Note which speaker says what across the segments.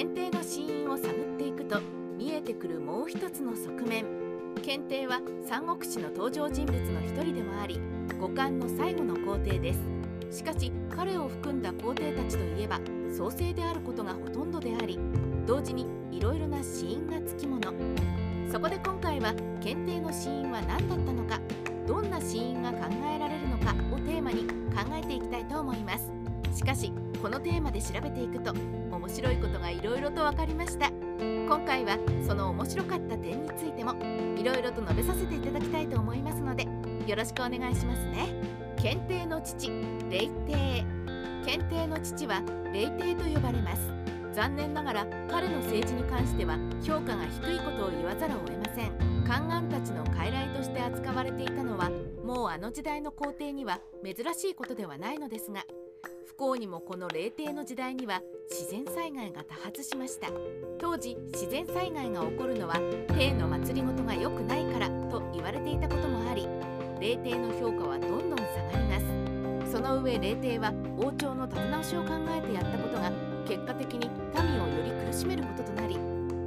Speaker 1: 検定の死因を探っていくと見えてくるもう一つの側面。検定は三国志の登場人物の一人でもあり五冠の最後の皇帝です。しかし彼を含んだ皇帝たちといえば創生であることがほとんどであり同時にいろいろな死因がつきもの。そこで今回は検定の死因は何だったのかどんな死因が考えられるのかをテーマに考えていきたいと思います。しかしこのテーマで調べていくと面白いことがいろいろと分かりました。今回はその面白かった点についてもいろいろと述べさせていただきたいと思いますのでよろしくお願いしますね。検定の父霊帝検定の父は霊帝と呼ばれます。残念ながら彼の政治に関しては評価が低いことを言わざるを得ません。宦官たちの傀儡として扱われていたのはもうあの時代の皇帝には珍しいことではないのですが幸にもこの霊帝の時代には自然災害が多発しました。当時自然災害が起こるのは帝の祭りごとが良くないからと言われていたこともあり霊帝の評価はどんどん下がります。その上霊帝は王朝の立て直しを考えてやったことが結果的に民をより苦しめることとなり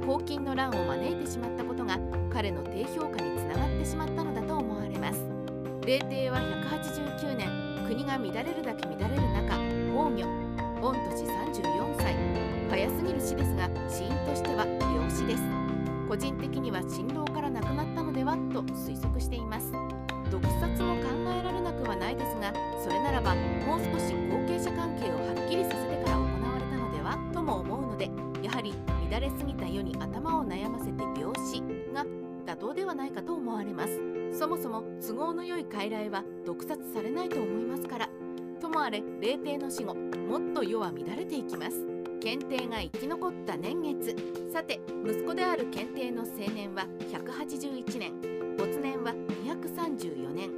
Speaker 1: 黄金の乱を招いてしまったことが彼の低評価につながってしまったのだと思われます。霊帝は189年国が乱れるだけ乱れる中崩御御年34歳。早すぎる死ですが死因としては病死です。個人的には心労から亡くなったのではと推測しています。毒殺も考えられなくはないですがそれならばもう少し後継者関係をはっきりさせてから行われたのではとも思うのでやはり乱れすぎた世に頭を悩ませて病死が妥当ではないかと思われます。そもそも都合の良い傀儡は毒殺されないと思いますからともあれ霊帝の死後もっと世は乱れていきます。検定が生き残った年月。さて息子である検定の青年は181年。没年は234年。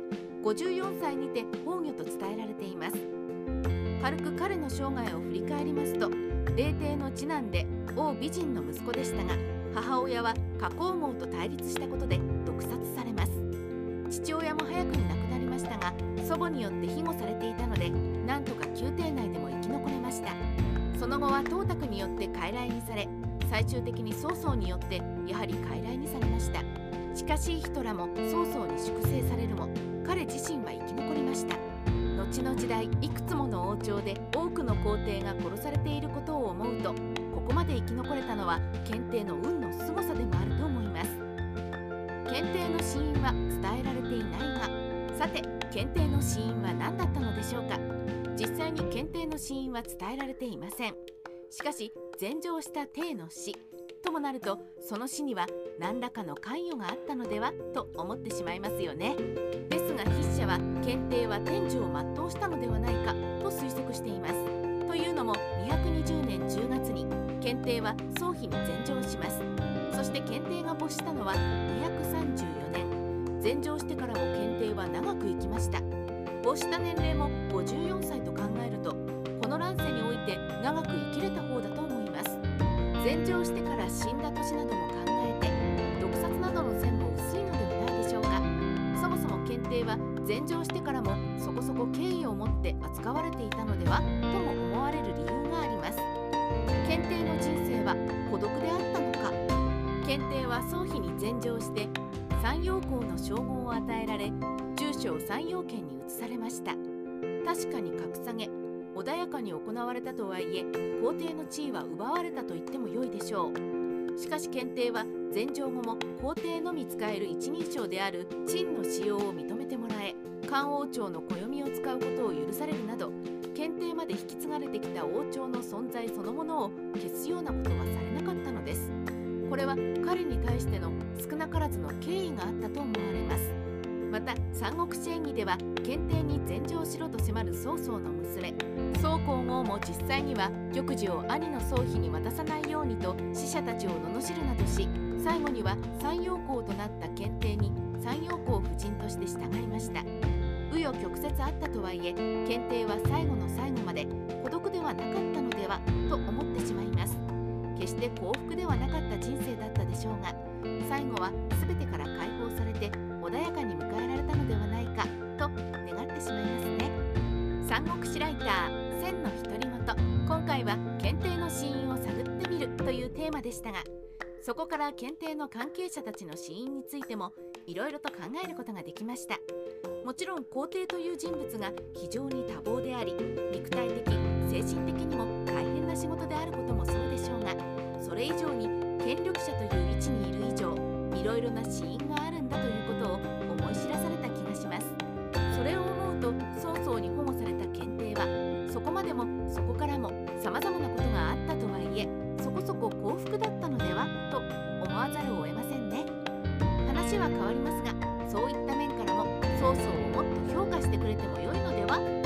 Speaker 1: 54歳にて崩御と伝えられています。軽く彼の生涯を振り返りますと霊帝の次男で王美人の息子でしたが母親は加工号と対立したことで毒殺されます。父親も早くに亡くなりましたが祖母によって庇護されていたのでなんとか宮廷内でも生き残れました。その後は董卓によって傀儡にされ最終的に曹操によってやはり傀儡にされました。しかしヒトラも曹操に粛清されるも彼自身は生き残りました。後の時代いくつもの王朝で多くの皇帝が殺されていることを思うとここまで生き残れたのは検定の運の凄さでもあると思います。検定の死因は伝えられさて検定の死因は何だったのでしょうか？実際に検定の死因は伝えられていません。しかし前乗した帝の死。ともなるとその死には何らかの関与があったのではと思ってしまいますよね。ですが筆者は検定は天寿を全うしたのではないかと推測しています。というのも220年10月に検定は早期に前乗します。そして検定が没したのは234年前乗してからも検定は長く生きました。没した年齢も54歳と考えるとこの乱世において長く生きれた方だと思います。前乗してから死んだ年なども考えて毒殺などの線も薄いのではないでしょうか。そもそも検定は前乗してからもそこそこ敬意を持って扱われていたのではとも思われる理由があります。検定の人生は孤独であったのか。検定は早期に前乗して山陽校の称号を与えられ中小山陽圏に移されました。確かに格下げ穏やかに行われたとはいえ皇帝の地位は奪われたと言っても良いでしょう。しかし検定は前乗後も皇帝のみ使える一人称である陳の使用を認めてもらえ漢王朝の暦を使うことを許されるなど検定まで引き継がれてきた王朝の存在そのものを消すようなことはされなかったのです。これは彼に対してのずの敬意があったと思われます。また三国志演義では検定に前乗しろと迫る曹操の娘曹皇后も実際には玉璽を兄の宗妃に渡さないようにと死者たちを罵るなどし最後には山陽公となった検定に山陽公夫人として従いました。紆余曲折あったとはいえ検定は最後の最後まで孤独ではなかったのではと思ってしまいます。決して幸福ではなかった人生だったでしょうが最後は全てから解放されて穏やかに迎えられたのではないかと願ってしまいますね。三国志ライター千の独り言。今回は検定の死因を探ってみるというテーマでしたがそこから検定の関係者たちの死因についてもいろいろと考えることができました。もちろん皇帝という人物が非常に多忙であり肉体的精神的にもろいろな死因があるんだということを思い知らされた気がします。それを思うと曹操に保護された検定はそこまでもそこからも様々なことがあったとはいえそこそこ幸福だったのではと思わざるを得ませんね。話は変わりますがそういった面からも曹操をもっと評価してくれても良いのでは